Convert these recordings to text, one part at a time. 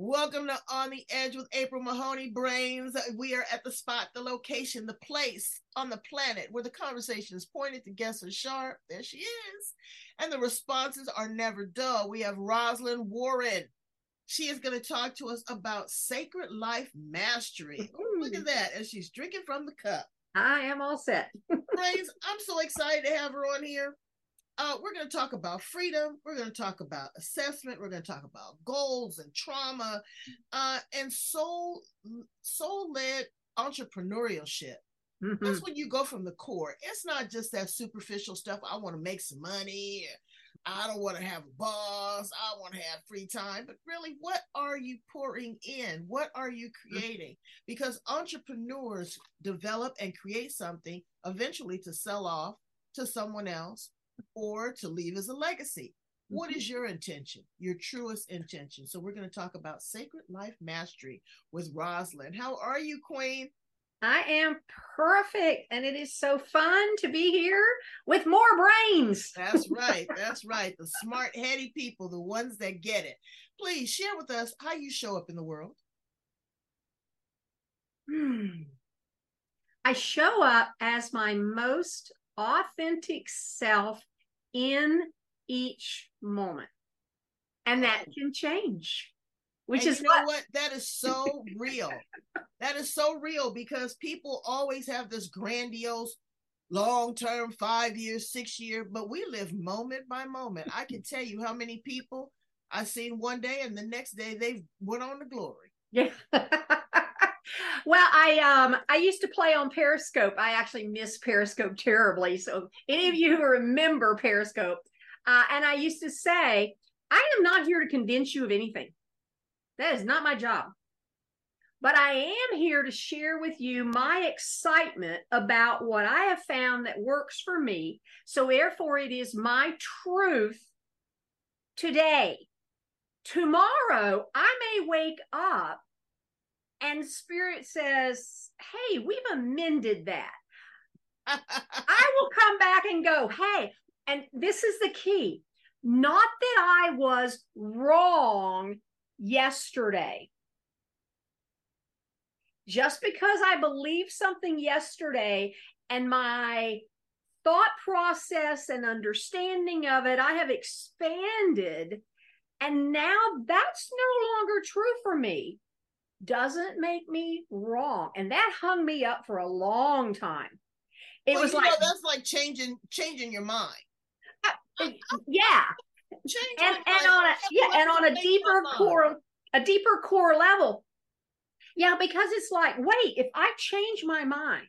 Welcome to On the Edge with April Mahoney Brains. We are at the spot, the location, the place on the planet where the conversation is pointed, the guests are sharp. There she is. And the responses are never dull. We have Rozlyn Warren. She is going to talk to us about sacred life mastery. Ooh, look at that as she's drinking from the cup. I am all set. Brains, I'm so excited to have her on here. Uh, we're going to talk about freedom. We're going to talk about assessment. We're going to talk about goals and trauma, uh, and soul soul led entrepreneurship. Mm-hmm. That's when you go from the core. It's not just that superficial stuff. I want to make some money. I don't want to have a boss. I want to have free time. But really, what are you pouring in? What are you creating? Because entrepreneurs develop and create something eventually to sell off to someone else or to leave as a legacy. What is your intention, your truest intention? So, we're going to talk about sacred life mastery with Rozlyn. How are you, Queen? I am perfect. And it is so fun to be here with more brains. That's right. That's right. The smart, heady people, the ones that get it. Please share with us how you show up in the world. Hmm. I show up as my most authentic self in each moment. And that oh. can change which and is you know what? what that is so real that is so real because people always have this grandiose long term five years six year but we live moment by moment i can tell you how many people i seen one day and the next day they went on to glory yeah well i um i used to play on periscope i actually miss periscope terribly so any of you who remember periscope uh, and i used to say i am not here to convince you of anything that is not my job. But I am here to share with you my excitement about what I have found that works for me. So, therefore, it is my truth today. Tomorrow, I may wake up and Spirit says, Hey, we've amended that. I will come back and go, Hey, and this is the key not that I was wrong yesterday. Just because I believe something yesterday and my thought process and understanding of it, I have expanded. And now that's no longer true for me. Doesn't make me wrong. And that hung me up for a long time. It well, was like know, that's like changing changing your mind. Uh, yeah, and, and on a yeah and on a deeper core a deeper core level yeah because it's like wait if i change my mind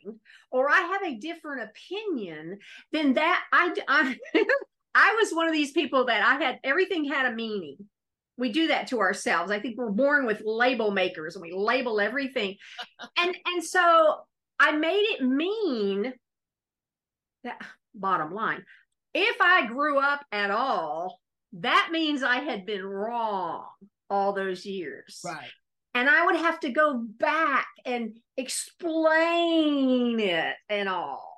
or i have a different opinion then that i i, I was one of these people that i had everything had a meaning we do that to ourselves i think we're born with label makers and we label everything and and so i made it mean that bottom line if i grew up at all that means I had been wrong all those years. Right. And I would have to go back and explain it and all.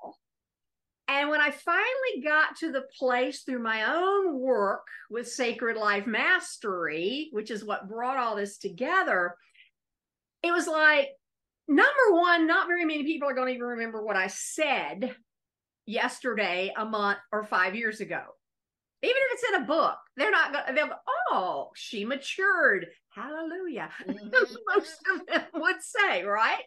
And when I finally got to the place through my own work with Sacred Life Mastery, which is what brought all this together, it was like, number one, not very many people are going to even remember what I said yesterday, a month, or five years ago even if it's in a book, they're not going. They'll go, "Oh, she matured." Hallelujah. Mm-hmm. Most of them would say, right?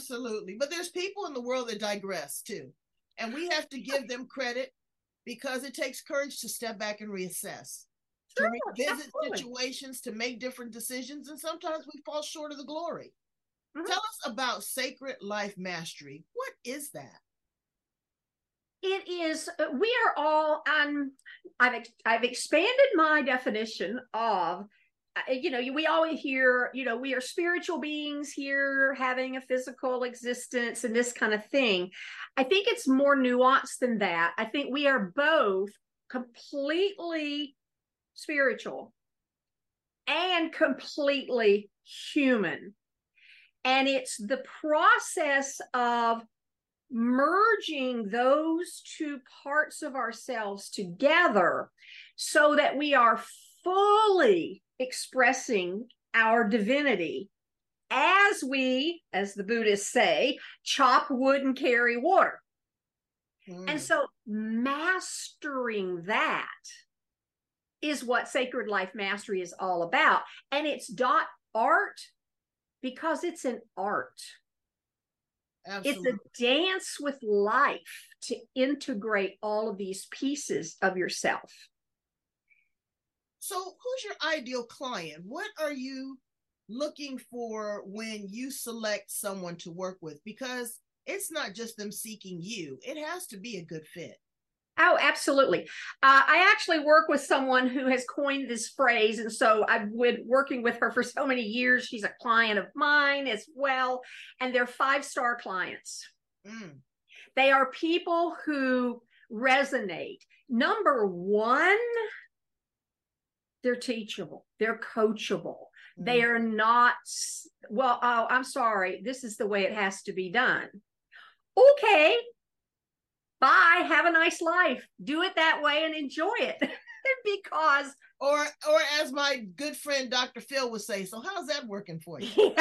Absolutely, but there's people in the world that digress too, and we have to give them credit because it takes courage to step back and reassess, sure, to revisit absolutely. situations, to make different decisions, and sometimes we fall short of the glory. Mm-hmm. Tell us about Sacred Life Mastery. What is that? it is uh, we are all on i've i've expanded my definition of you know we always hear you know we are spiritual beings here having a physical existence and this kind of thing. I think it's more nuanced than that. I think we are both completely spiritual and completely human. And it's the process of merging those two parts of ourselves together so that we are fully expressing our divinity as we, as the Buddhists say, chop wood and carry water. Mm. And so mastering that is what sacred life mastery is all about. And it's dot art because it's an art. Absolutely. It's a dance with life to integrate all of these pieces of yourself. So, who's your ideal client? What are you looking for when you select someone to work with? Because it's not just them seeking you, it has to be a good fit. Oh, absolutely. Uh, I actually work with someone who has coined this phrase. And so I've been working with her for so many years. She's a client of mine as well. And they're five star clients. Mm. They are people who resonate. Number one, they're teachable, they're coachable. Mm. They are not, well, oh, I'm sorry. This is the way it has to be done. Okay, bye have a nice life do it that way and enjoy it because or or as my good friend dr phil would say so how's that working for you and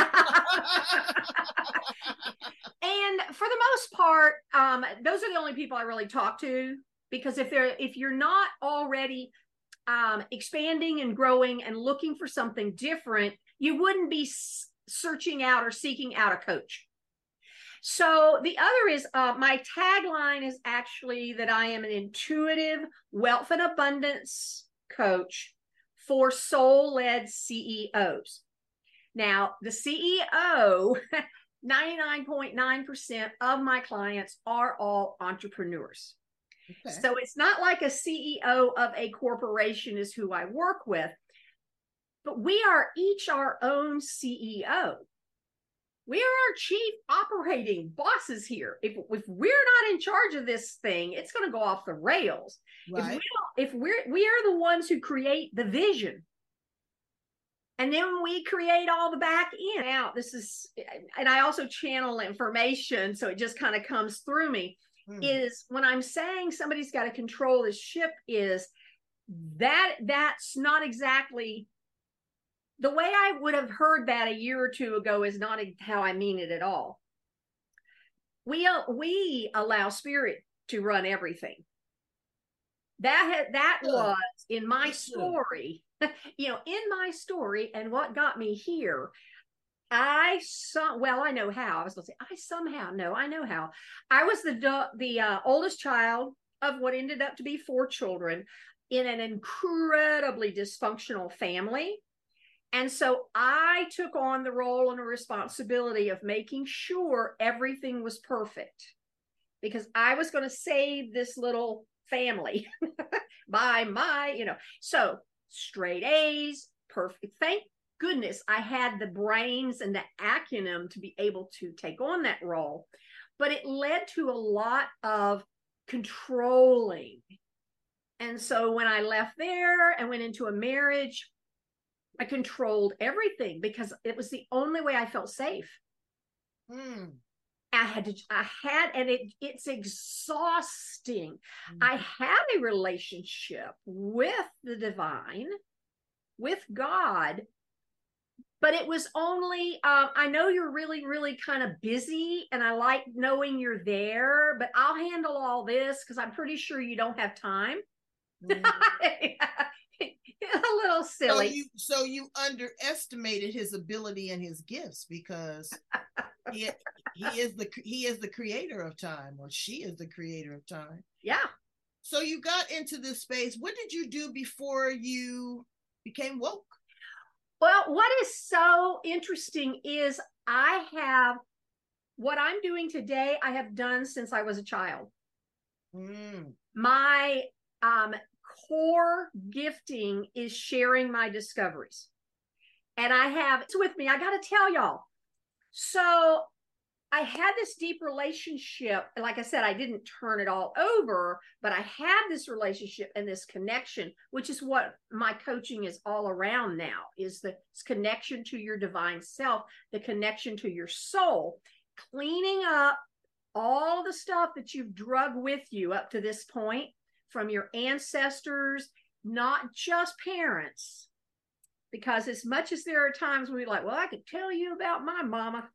for the most part um, those are the only people i really talk to because if they're if you're not already um, expanding and growing and looking for something different you wouldn't be searching out or seeking out a coach so the other is uh, my tagline is actually that I am an intuitive wealth and abundance coach for soul led CEOs. Now, the CEO, 99.9% of my clients are all entrepreneurs. Okay. So it's not like a CEO of a corporation is who I work with, but we are each our own CEO we are our chief operating bosses here. If if we're not in charge of this thing, it's going to go off the rails. Right. If, we if we're we are the ones who create the vision, and then we create all the back end out. This is, and I also channel information, so it just kind of comes through me. Hmm. Is when I'm saying somebody's got to control this ship, is that that's not exactly the way I would have heard that a year or two ago is not how I mean it at all. We uh, we allow spirit to run everything. That had, that was in my story, you know, in my story, and what got me here. I saw. Well, I know how. I was going to say I somehow know. I know how. I was the the uh, oldest child of what ended up to be four children in an incredibly dysfunctional family and so I took on the role and the responsibility of making sure everything was perfect because I was going to save this little family by my, you know. So straight A's, perfect. Thank goodness I had the brains and the acumen to be able to take on that role. But it led to a lot of controlling. And so when I left there and went into a marriage, I controlled everything because it was the only way I felt safe. Mm. I had to, I had, and it it's exhausting. Mm. I had a relationship with the divine, with God, but it was only, uh, I know you're really, really kind of busy, and I like knowing you're there, but I'll handle all this because I'm pretty sure you don't have time. Mm. a little silly. So you, so you underestimated his ability and his gifts because he, he is the he is the creator of time, or she is the creator of time. Yeah. So you got into this space. What did you do before you became woke? Well, what is so interesting is I have what I'm doing today, I have done since I was a child. Mm. My um, core gifting is sharing my discoveries. And I have it's with me. I got to tell y'all. So I had this deep relationship. Like I said, I didn't turn it all over, but I had this relationship and this connection, which is what my coaching is all around now is the connection to your divine self, the connection to your soul, cleaning up all the stuff that you've drug with you up to this point from your ancestors, not just parents. Because as much as there are times when we're like, well, I could tell you about my mama.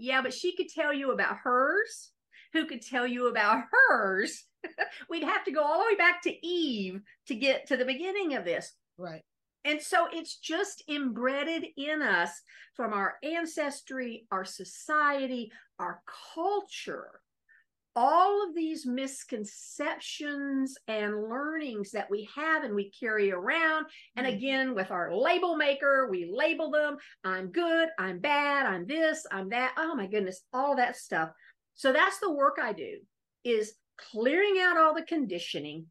Yeah, but she could tell you about hers, who could tell you about hers. We'd have to go all the way back to Eve to get to the beginning of this. Right. And so it's just embedded in us from our ancestry, our society, our culture. All of these misconceptions and learnings that we have and we carry around. And Mhm. again, with our label maker, we label them I'm good, I'm bad, I'm this, I'm that. Oh my goodness, all that stuff. So that's the work I do is clearing out all the conditioning,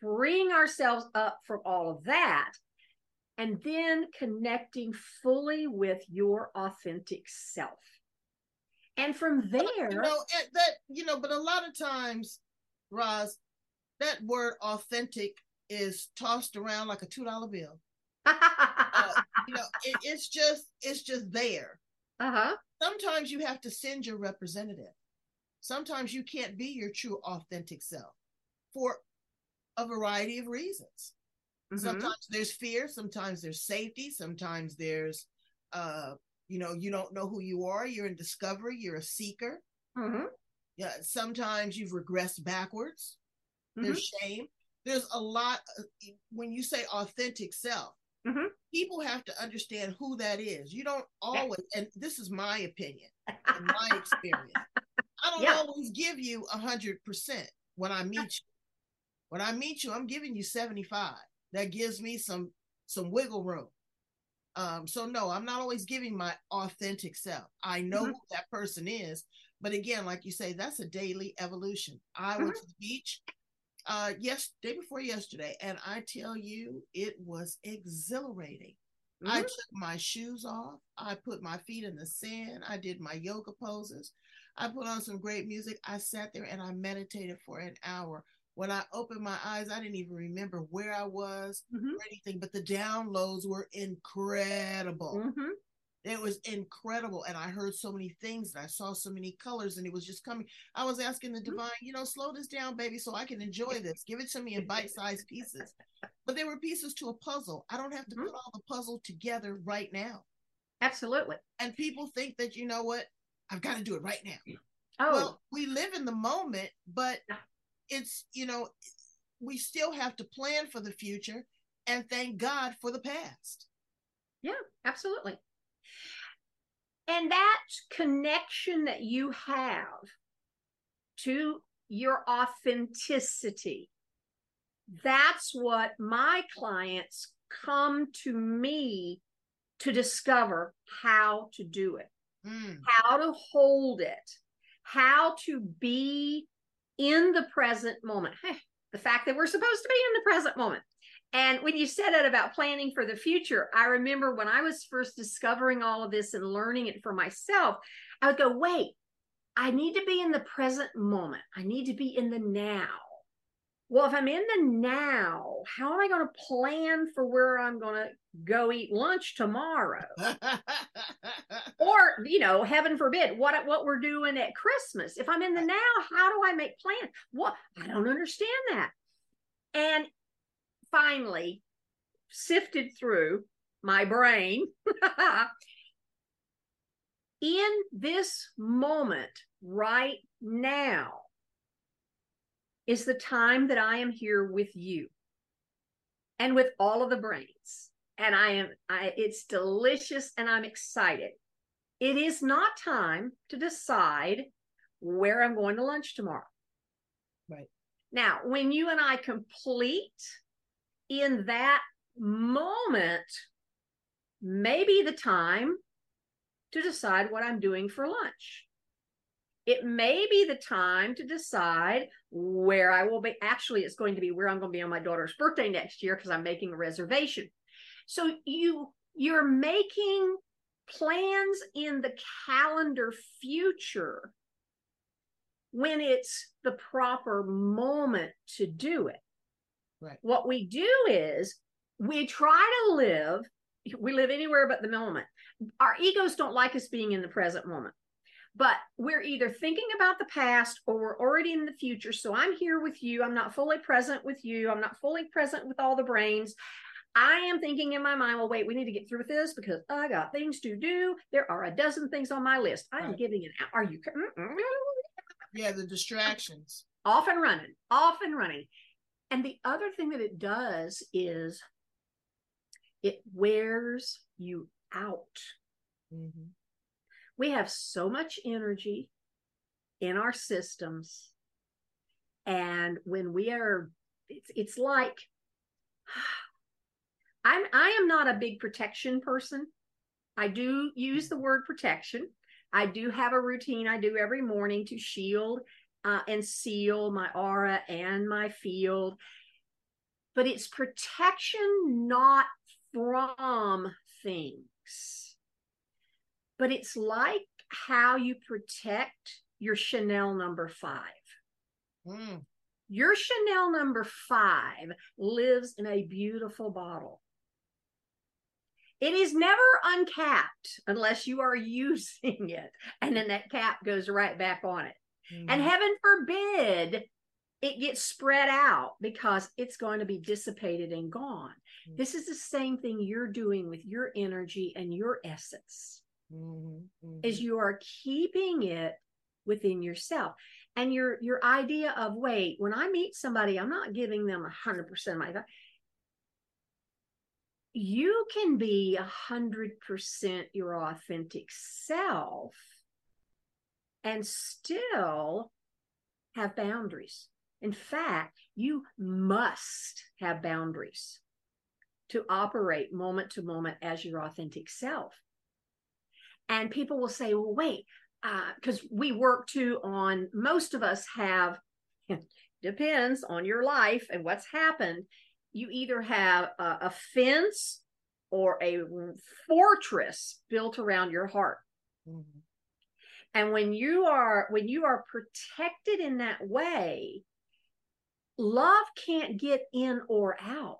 freeing ourselves up from all of that, and then connecting fully with your authentic self. And from there, You know that you know, but a lot of times, Roz, that word authentic is tossed around like a two dollar bill. Uh, you know, it, it's just it's just there. uh-huh. Sometimes you have to send your representative. Sometimes you can't be your true authentic self for a variety of reasons. Mhm. Sometimes there's fear, sometimes there's safety, sometimes there's uh you know, you don't know who you are, you're in discovery, you're a seeker. Mhm. Yeah, sometimes you've regressed backwards. There's shame. There's a lot when you say authentic self. Mhm. People have to understand who that is. You don't always, and this is my opinion, and my experience. I don't Yeah. always give you a hundred percent when I meet you. When I meet you, I'm giving you 75. That gives me some some wiggle room. Um, so no, I'm not always giving my authentic self. I know Mhm. who that person is, but again, like you say, that's a daily evolution. I went to the beach uh yes, day before yesterday, and I tell you, it was exhilarating. I Mhm. took my shoes off. I put my feet in the sand. I did my yoga poses. I put on some great music. I sat there and I meditated for an hour. When I opened my eyes, I didn't even remember where I was Mhm. or anything, but the downloads were incredible. Mhm. It was incredible. And I heard so many things and I saw so many colors and it was just coming. I was asking the divine, you know, slow this down, baby, so I can enjoy this. Give it to me in bite sized pieces. But they were pieces to a puzzle. I don't have to Mhm. put all the puzzle together right now. Absolutely. And people think that, you know what, I've got to do it right now. Oh, Well, we live in the moment, but. It's, you know, we still have to plan for the future and thank God for the past. yeah, absolutely. And that connection that you have to your authenticity, that's what my clients come to me to discover how to do it. Mm, how to hold it, how to be in the present moment. The fact that we're supposed to be in the present moment. And when you said it about planning for the future, I remember when I was first discovering all of this and learning it for myself, I would go, wait, I need to be in the present moment. I need to be in the now. Well, if I'm in the now, how am I going to plan for where I'm going to go eat lunch tomorrow? or you know heaven forbid what what we're doing at christmas. If i'm in the now how do i make plans? What i don't understand that. And finally sifted through my brain in this moment right now is the time that i am here with you and with all of the brains and i am i it's delicious and i'm excited it is not time to decide where I'm going to lunch tomorrow. Right. Now, when you and I complete in that moment, maybe the time to decide what I'm doing for lunch. It may be the time to decide where I will be. Actually, it's going to be where I'm going to be on my daughter's birthday next year because I'm making a reservation. So you you're making plans in the calendar future when it's the proper moment to do it. Right. What we do is we try to live, we live anywhere but the moment. Our egos don't like us being in the present moment. But we're either thinking about the past or we're already in the future. So I'm here with you. I'm not fully present with you. I'm not fully present with all the brains. I am thinking in my mind, well, wait, we need to get through with this because I got things to do. There are a dozen things on my list. I am Right. giving it out. Are you Yeah, the distractions. off and running, off and running? And the other thing that it does is it wears you out. Mm-hmm. We have so much energy in our systems. And when we are it's it's like i'm i am not a big protection person. I do use the word protection. I do have a routine i do every morning to shield uh, and seal my aura and my field. But it's protection not from things but it's like how you protect your Chanel number five. Mm. Your Chanel number five lives in a beautiful bottle. It is never uncapped unless you are using it, and then that cap goes right back on it. And Mhm. heaven forbid it gets spread out because it's going to be dissipated and gone. Mm. This is the same thing you're doing with your energy and your essence. Mhm. Mhm. is you are keeping it within yourself and your your idea of wait when i meet somebody i'm not giving them 100% of my you can be 100% your authentic self and still have boundaries in fact you must have boundaries to operate moment to moment as your authentic self and people will say well wait because we work too on most of us have depends on your life and what's happened you either have a, a fence or a fortress built around your heart Mhm. and when you are when you are protected in that way love can't get in or out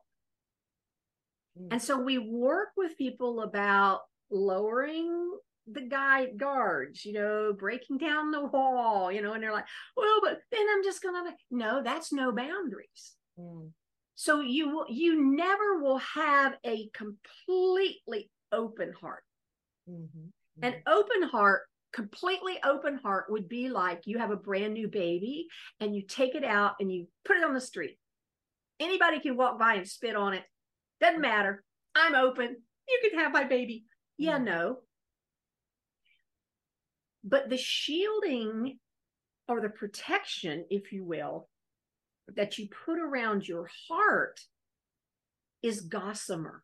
Mm. and so we work with people about lowering the guy guards, you know, breaking down the wall, you know, and they're like, well, but then I'm just gonna no, that's no boundaries. Mm. So you will you never will have a completely open heart. Mhm. An open heart, completely open heart would be like you have a brand new baby and you take it out and you put it on the street. Anybody can walk by and spit on it. Doesn't matter. I'm open. You can have my baby. Yeah, Mhm. no. But the shielding or the protection, if you will, that you put around your heart is gossamer.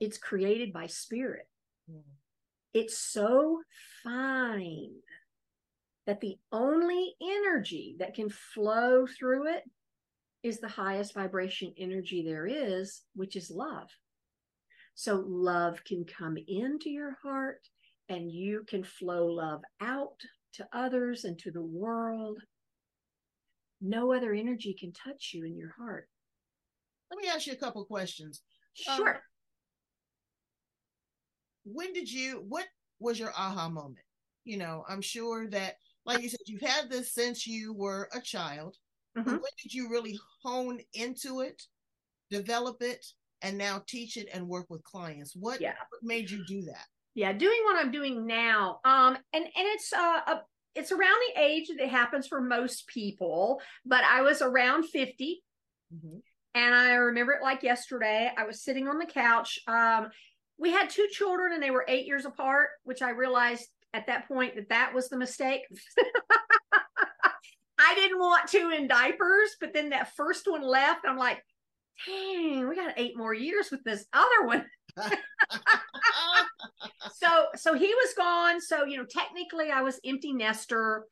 It's created by spirit. Mhm. It's so fine that the only energy that can flow through it is the highest vibration energy there is, which is love. So love can come into your heart and you can flow love out to others and to the world. No other energy can touch you in your heart. Let me ask you a couple questions. Um, Sure. When did you? What was your aha moment? You know, I'm sure that, like you said, you've had this since you were a child. But Mhm. when did you really hone into it, develop it, and now teach it and work with clients? What, Yeah. what made you do that? Yeah doing what i'm doing now um and and it's uh a, it's around the age that it happens for most people but i was around 50 Mhm. and i remember it like yesterday i was sitting on the couch um we had two children and they were eight years apart which i realized at that point that that was the mistake i didn't want two in diapers but then that first one left i'm like dang, we got eight more years with this other one. so so he was gone. So, you know, technically I was empty nester.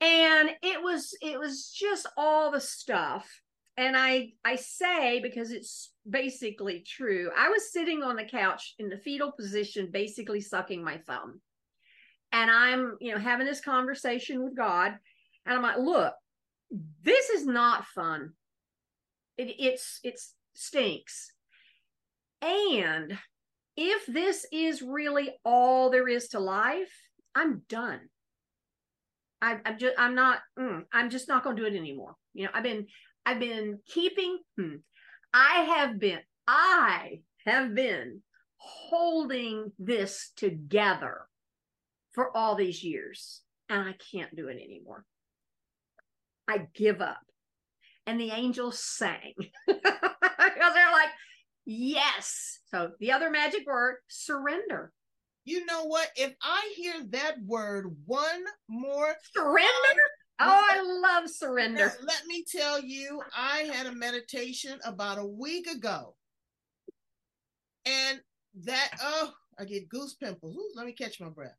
And it was it was just all the stuff. And I I say because it's basically true. I was sitting on the couch in the fetal position, basically sucking my thumb. And I'm, you know, having this conversation with God. And I'm like, look, this is not fun. It, it's it's stinks. And if this is really all there is to life, I'm done. I, am just I'm not mm, I'm just not going to do it anymore. You know, I've been I've been keeping. Hmm, I have been I have been holding this together for all these years, and I can't do it anymore. I give up. And the angels sang because they're like, yes. So the other magic word, surrender. You know what? If I hear that word one more surrender. Time, oh, I love surrender. Let me tell you, I had a meditation about a week ago. And that, oh, I get goose pimples. Ooh, let me catch my breath.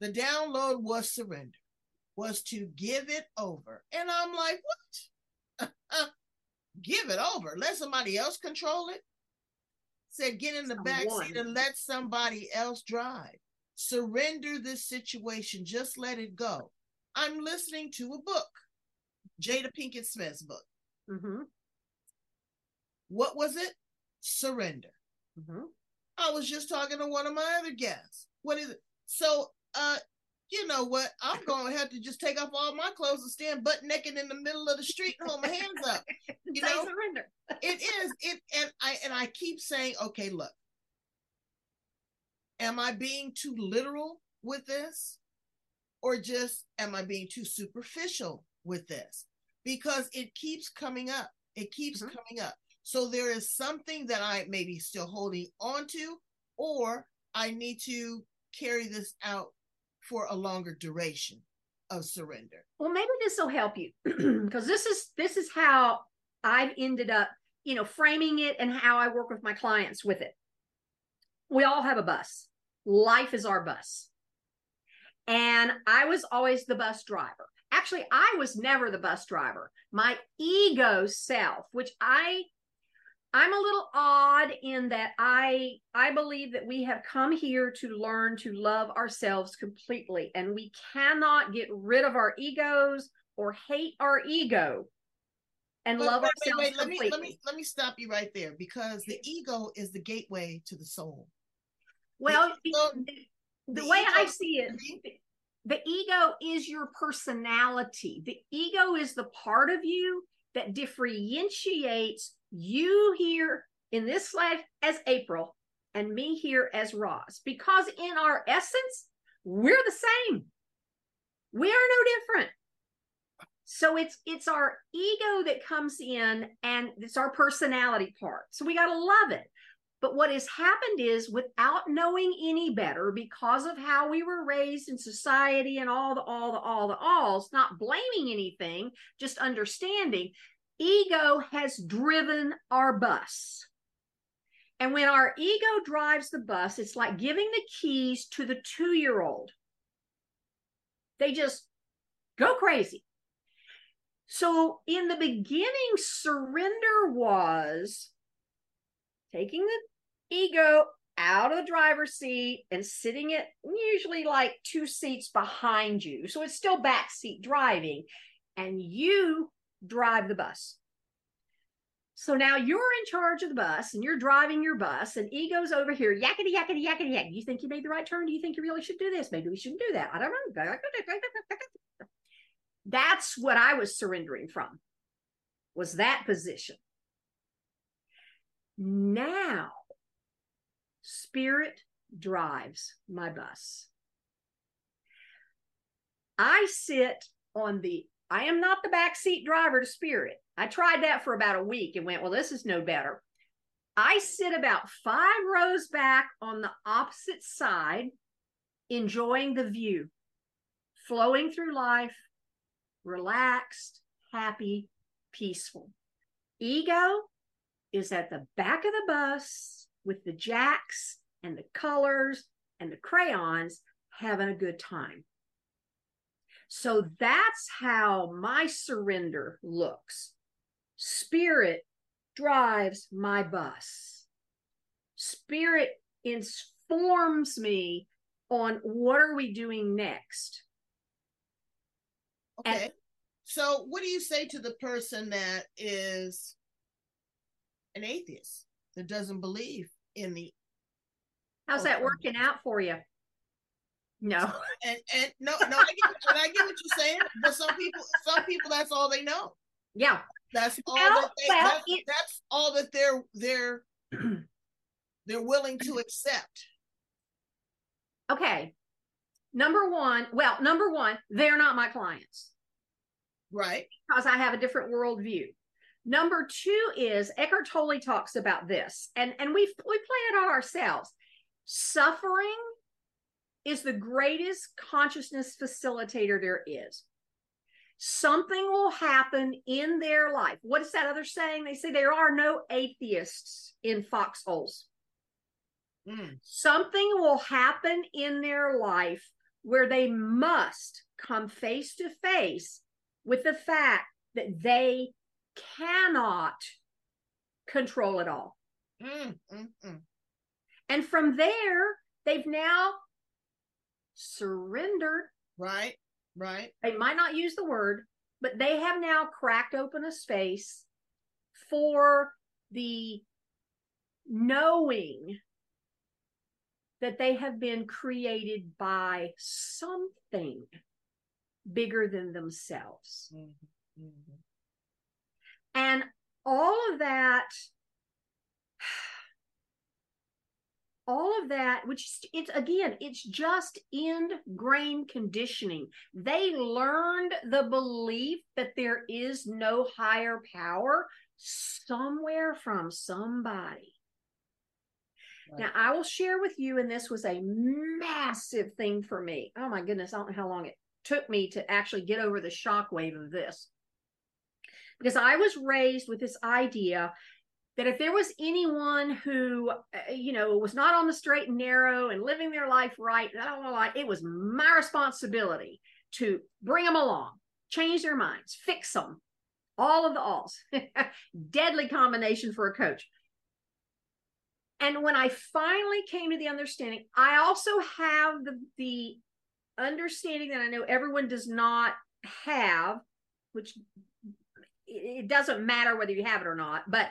The download was surrender was to give it over. And I'm like, what? give it over. Let somebody else control it. Said, get in the back seat and let somebody else drive. Surrender this situation. Just let it go. I'm listening to a book, Jada Pinkett Smith's book. Mm-hmm. What was it? Surrender. Mm-hmm. I was just talking to one of my other guests. What is it? So, uh, you know what? I'm going to have to just take off all my clothes and stand butt naked in the middle of the street and hold my hands up. You know, surrender. it is it, and I and I keep saying, okay, look, am I being too literal with this, or just am I being too superficial with this? Because it keeps coming up. It keeps mm-hmm. coming up. So there is something that I may be still holding on to, or I need to carry this out for a longer duration of surrender. Well, maybe this will help you because this is this is how I've ended up, you know, framing it and how I work with my clients with it. We all have a bus. Life is our bus. And I was always the bus driver. Actually, I was never the bus driver. My ego self, which I I'm a little odd in that I I believe that we have come here to learn to love ourselves completely and we cannot get rid of our egos or hate our ego and love wait, ourselves wait, wait. completely. Let me, let me let me stop you right there because the ego is the gateway to the soul. Well, the, the, the, the way I see it, the ego is your personality. The ego is the part of you that differentiates you here in this life as April and me here as Roz, because in our essence, we're the same. We are no different. So it's it's our ego that comes in and it's our personality part. So we got to love it. But what has happened is without knowing any better because of how we were raised in society and all the all the all the alls, not blaming anything, just understanding ego has driven our bus. And when our ego drives the bus, it's like giving the keys to the two year old. They just go crazy. So, in the beginning, surrender was taking the ego out of the driver's seat and sitting it usually like two seats behind you. So, it's still back seat driving. And you drive the bus. So now you're in charge of the bus and you're driving your bus, and ego's over here, yakety, yakety, yakety, yakety. You think you made the right turn? Do you think you really should do this? Maybe we shouldn't do that. I don't know. That's what I was surrendering from, was that position. Now, spirit drives my bus. I sit on the I am not the backseat driver to Spirit. I tried that for about a week and went, well, this is no better. I sit about five rows back on the opposite side, enjoying the view, flowing through life, relaxed, happy, peaceful. Ego is at the back of the bus with the jacks and the colors and the crayons having a good time. So that's how my surrender looks. Spirit drives my bus. Spirit informs me on what are we doing next. Okay. And, so what do you say to the person that is an atheist that doesn't believe in the How's that working out for you? No. And and no, no, I get, I get what you're saying, but some people, some people, that's all they know. Yeah, that's all. Well, that they, well, that's, it, that's all that they're they're they're willing to accept. Okay. Number one, well, number one, they're not my clients. Right. Because I have a different worldview. Number two is Eckhart Tolle talks about this, and and we we play it out ourselves. Suffering is the greatest consciousness facilitator there is. Something will happen in their life. What is that other saying? They say there are no atheists in foxholes. Mm. Something will happen in their life where they must come face to face with the fact that they cannot control it all. Mm, mm, mm. And from there, they've now surrendered. Right, right. They might not use the word, but they have now cracked open a space for the knowing that they have been created by something bigger than themselves. Mm-hmm. Mm-hmm. And all of that all of that which it's again it's just ingrained conditioning. They learned the belief that there is no higher power somewhere from somebody. Right. now i will share with you and this was a massive thing for me. Oh my goodness i don't know how long it took me to actually get over the shockwave of this because i was raised with this idea that if there was anyone who uh, you know was not on the straight and narrow and living their life right it was my responsibility to bring them along change their minds fix them all of the alls deadly combination for a coach. And when i finally came to the understanding i also have the the understanding that i know everyone does not have which it doesn't matter whether you have it or not but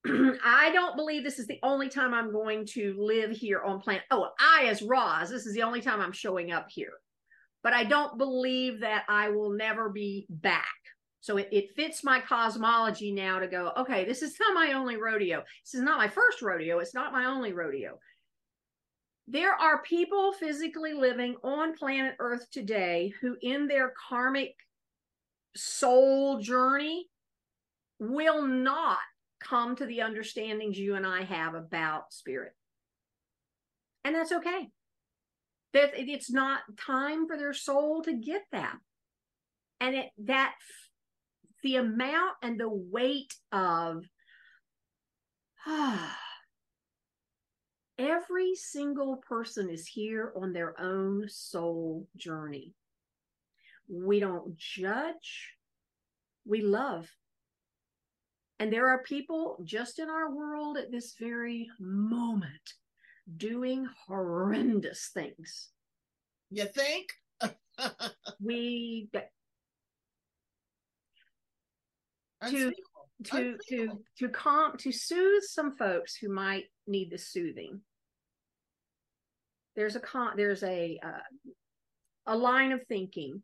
I don't believe this is the only time I'm going to live here on planet. Oh, I as Roz, this is the only time I'm showing up here. But I don't believe that I will never be back. So it, it fits my cosmology now to go, okay, this is not my only rodeo. This is not my first rodeo. It's not my only rodeo. There are people physically living on planet Earth today who, in their karmic soul journey, will not come to the understandings you and I have about spirit. And that's okay. That it's not time for their soul to get that. And it that the amount and the weight of ah, every single person is here on their own soul journey. We don't judge, we love. And there are people just in our world at this very moment doing horrendous things. You think? we to to to to calm to soothe some folks who might need the soothing. There's a con there's a uh, a line of thinking.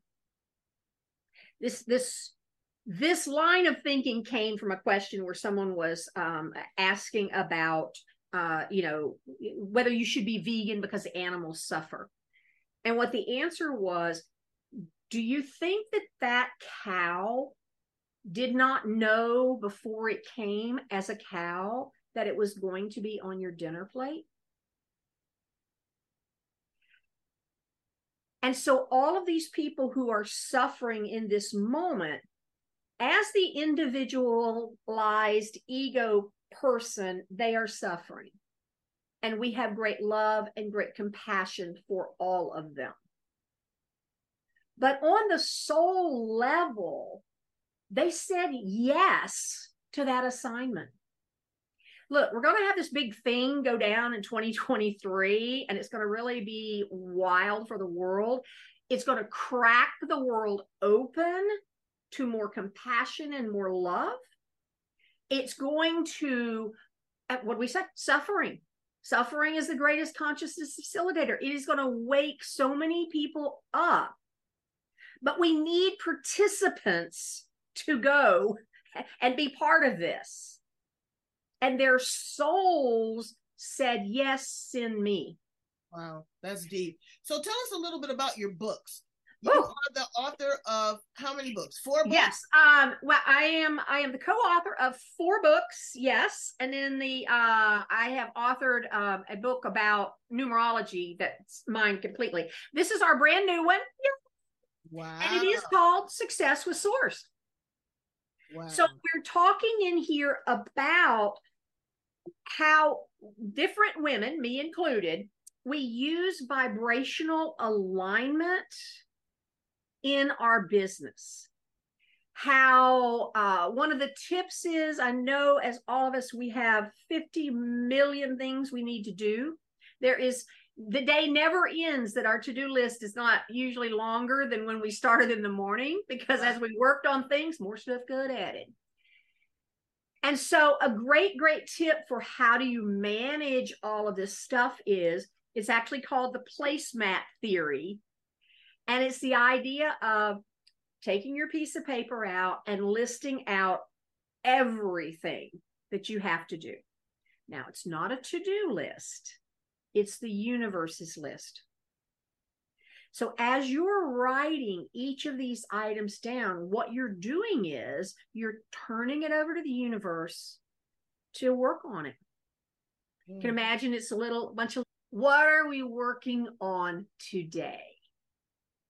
This this this line of thinking came from a question where someone was um, asking about uh, you know whether you should be vegan because animals suffer. And what the answer was do you think that that cow did not know before it came as a cow that it was going to be on your dinner plate and so all of these people who are suffering in this moment as the individualized ego person, they are suffering. And we have great love and great compassion for all of them. But on the soul level, they said yes to that assignment. Look, we're going to have this big thing go down in 2023, and it's going to really be wild for the world. It's going to crack the world open to more compassion and more love. It's going to, what we said, suffering. Suffering is the greatest consciousness facilitator. It is going to wake so many people up. But we need participants to go and be part of this. And their souls said, Yes, send me. Wow, that's deep. So tell us a little bit about your books. You Ooh. are the author of how many books? Four books. Yes. Um. Well, I am. I am the co-author of four books. Yes, and then the uh, I have authored um, a book about numerology that's mine completely. This is our brand new one. Wow. And it is called Success with Source. Wow. So we're talking in here about how different women, me included, we use vibrational alignment in our business. How uh, one of the tips is I know as all of us, we have 50 million things we need to do. There is the day never ends that our to-do list is not usually longer than when we started in the morning because as we worked on things more stuff got added and so a great great tip for how do you manage all of this stuff is it's actually called the placemat theory. And it's the idea of taking your piece of paper out and listing out everything that you have to do. Now it's not a to-do list. It's the universe's list. So as you're writing each of these items down, what you're doing is you're turning it over to the universe to work on it. You can mm. imagine it's a little bunch of what are we working on today?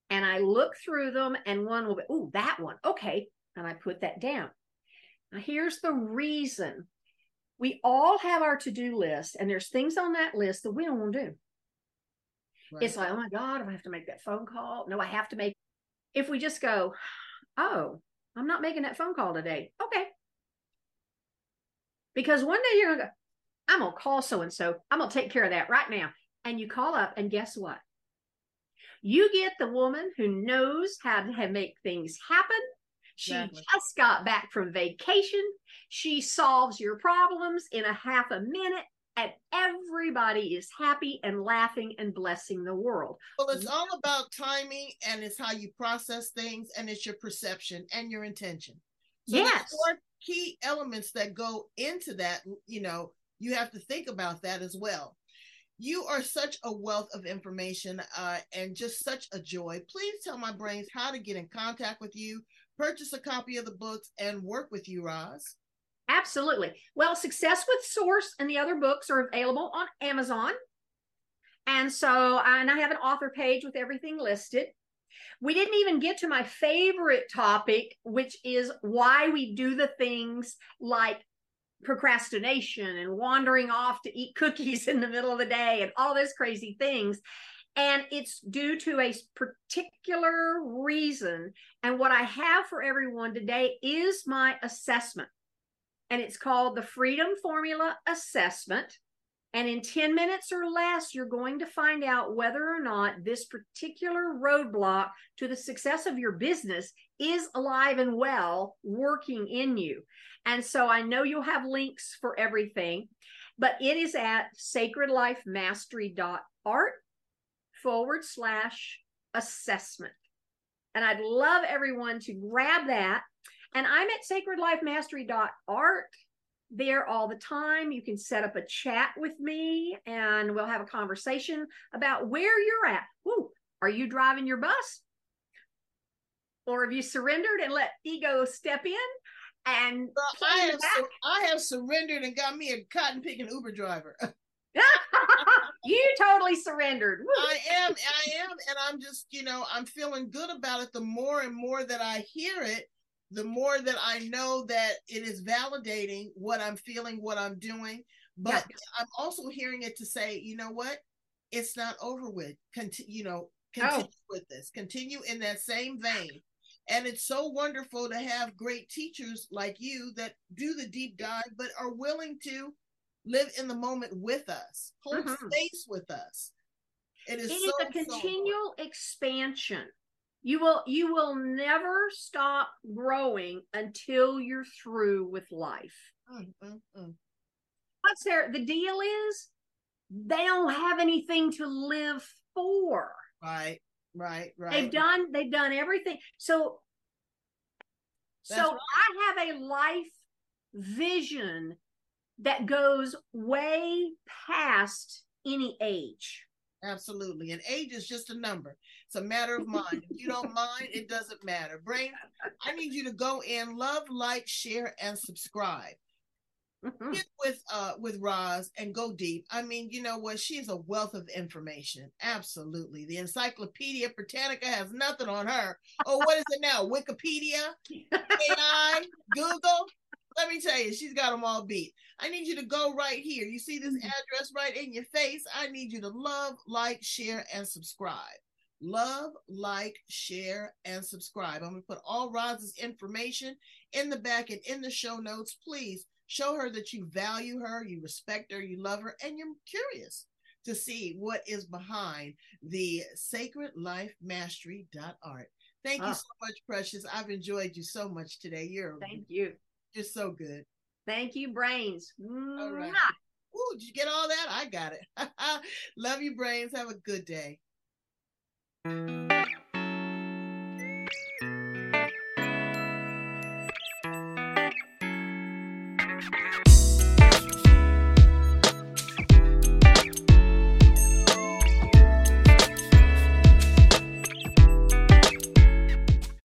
And I look through them and one will be, oh, that one. Okay. And I put that down. Now here's the reason we all have our to-do list and there's things on that list that we don't want to do right. it's like oh my god i have to make that phone call. No i have to make if we just go oh i'm not making that phone call today. Okay. Because one day you're gonna go i'm gonna call so and so i'm gonna take care of that right now. And you call up and guess what? You get the woman who knows how to make things happen. She exactly. just got back from vacation. She solves your problems in a half a minute, and everybody is happy and laughing and blessing the world. Well, it's all about timing and it's how you process things and it's your perception and your intention. So yes. four key elements that go into that, you know, you have to think about that as well. You are such a wealth of information uh, and just such a joy. Please tell my brains how to get in contact with you, purchase a copy of the books, and work with you, Roz. Absolutely. Well, Success with Source and the other books are available on Amazon. And so, and I have an author page with everything listed. We didn't even get to my favorite topic, which is why we do the things like procrastination and wandering off to eat cookies in the middle of the day and all those crazy things. And it's due to a particular reason. And what I have for everyone today is my assessment. And it's called the Freedom Formula Assessment. And in 10 minutes or less, you're going to find out whether or not this particular roadblock to the success of your business is alive and well working in you. And so I know you'll have links for everything, but it is at sacredlifemastery.art forward slash assessment. And I'd love everyone to grab that. And I'm at sacredlifemastery.art there all the time. You can set up a chat with me and we'll have a conversation about where you're at. Ooh, are you driving your bus? Or have you surrendered and let ego step in? And well, I have I have surrendered and got me a cotton picking Uber driver. you totally surrendered. Woo. I am, I am, and I'm just, you know, I'm feeling good about it. The more and more that I hear it, the more that I know that it is validating what I'm feeling, what I'm doing. But. I'm also hearing it to say, you know what? It's not over with. Continue, you know, continue oh. with this. Continue in that same vein. And it's so wonderful to have great teachers like you that do the deep dive, but are willing to live in the moment with us, hold mm-hmm. space with us. It is, it so, is a continual so expansion. You will you will never stop growing until you're through with life. Mm-hmm. What's there? The deal is they don't have anything to live for. Right, right, right. They've done they've done everything. So That's so right. I have a life vision that goes way past any age. Absolutely. And age is just a number. It's a matter of mind. if you don't mind, it doesn't matter. Brain, I need you to go in, love, like, share, and subscribe. Mm-hmm. Get with uh with Roz and go deep. I mean, you know what? She is a wealth of information. Absolutely. The Encyclopedia Britannica has nothing on her. Oh, what is it now? Wikipedia, AI, Google. Let me tell you, she's got them all beat. I need you to go right here. You see this mm-hmm. address right in your face? I need you to love, like, share, and subscribe. Love, like, share, and subscribe. I'm going to put all Roz's information in the back and in the show notes. Please show her that you value her, you respect her, you love her, and you're curious to see what is behind the sacred life mastery.art. Thank oh. you so much, Precious. I've enjoyed you so much today. You're thank you. You're so good. Thank you, Brains. All right. Ooh, did you get all that? I got it. Love you, Brains. Have a good day.